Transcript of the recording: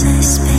suspect.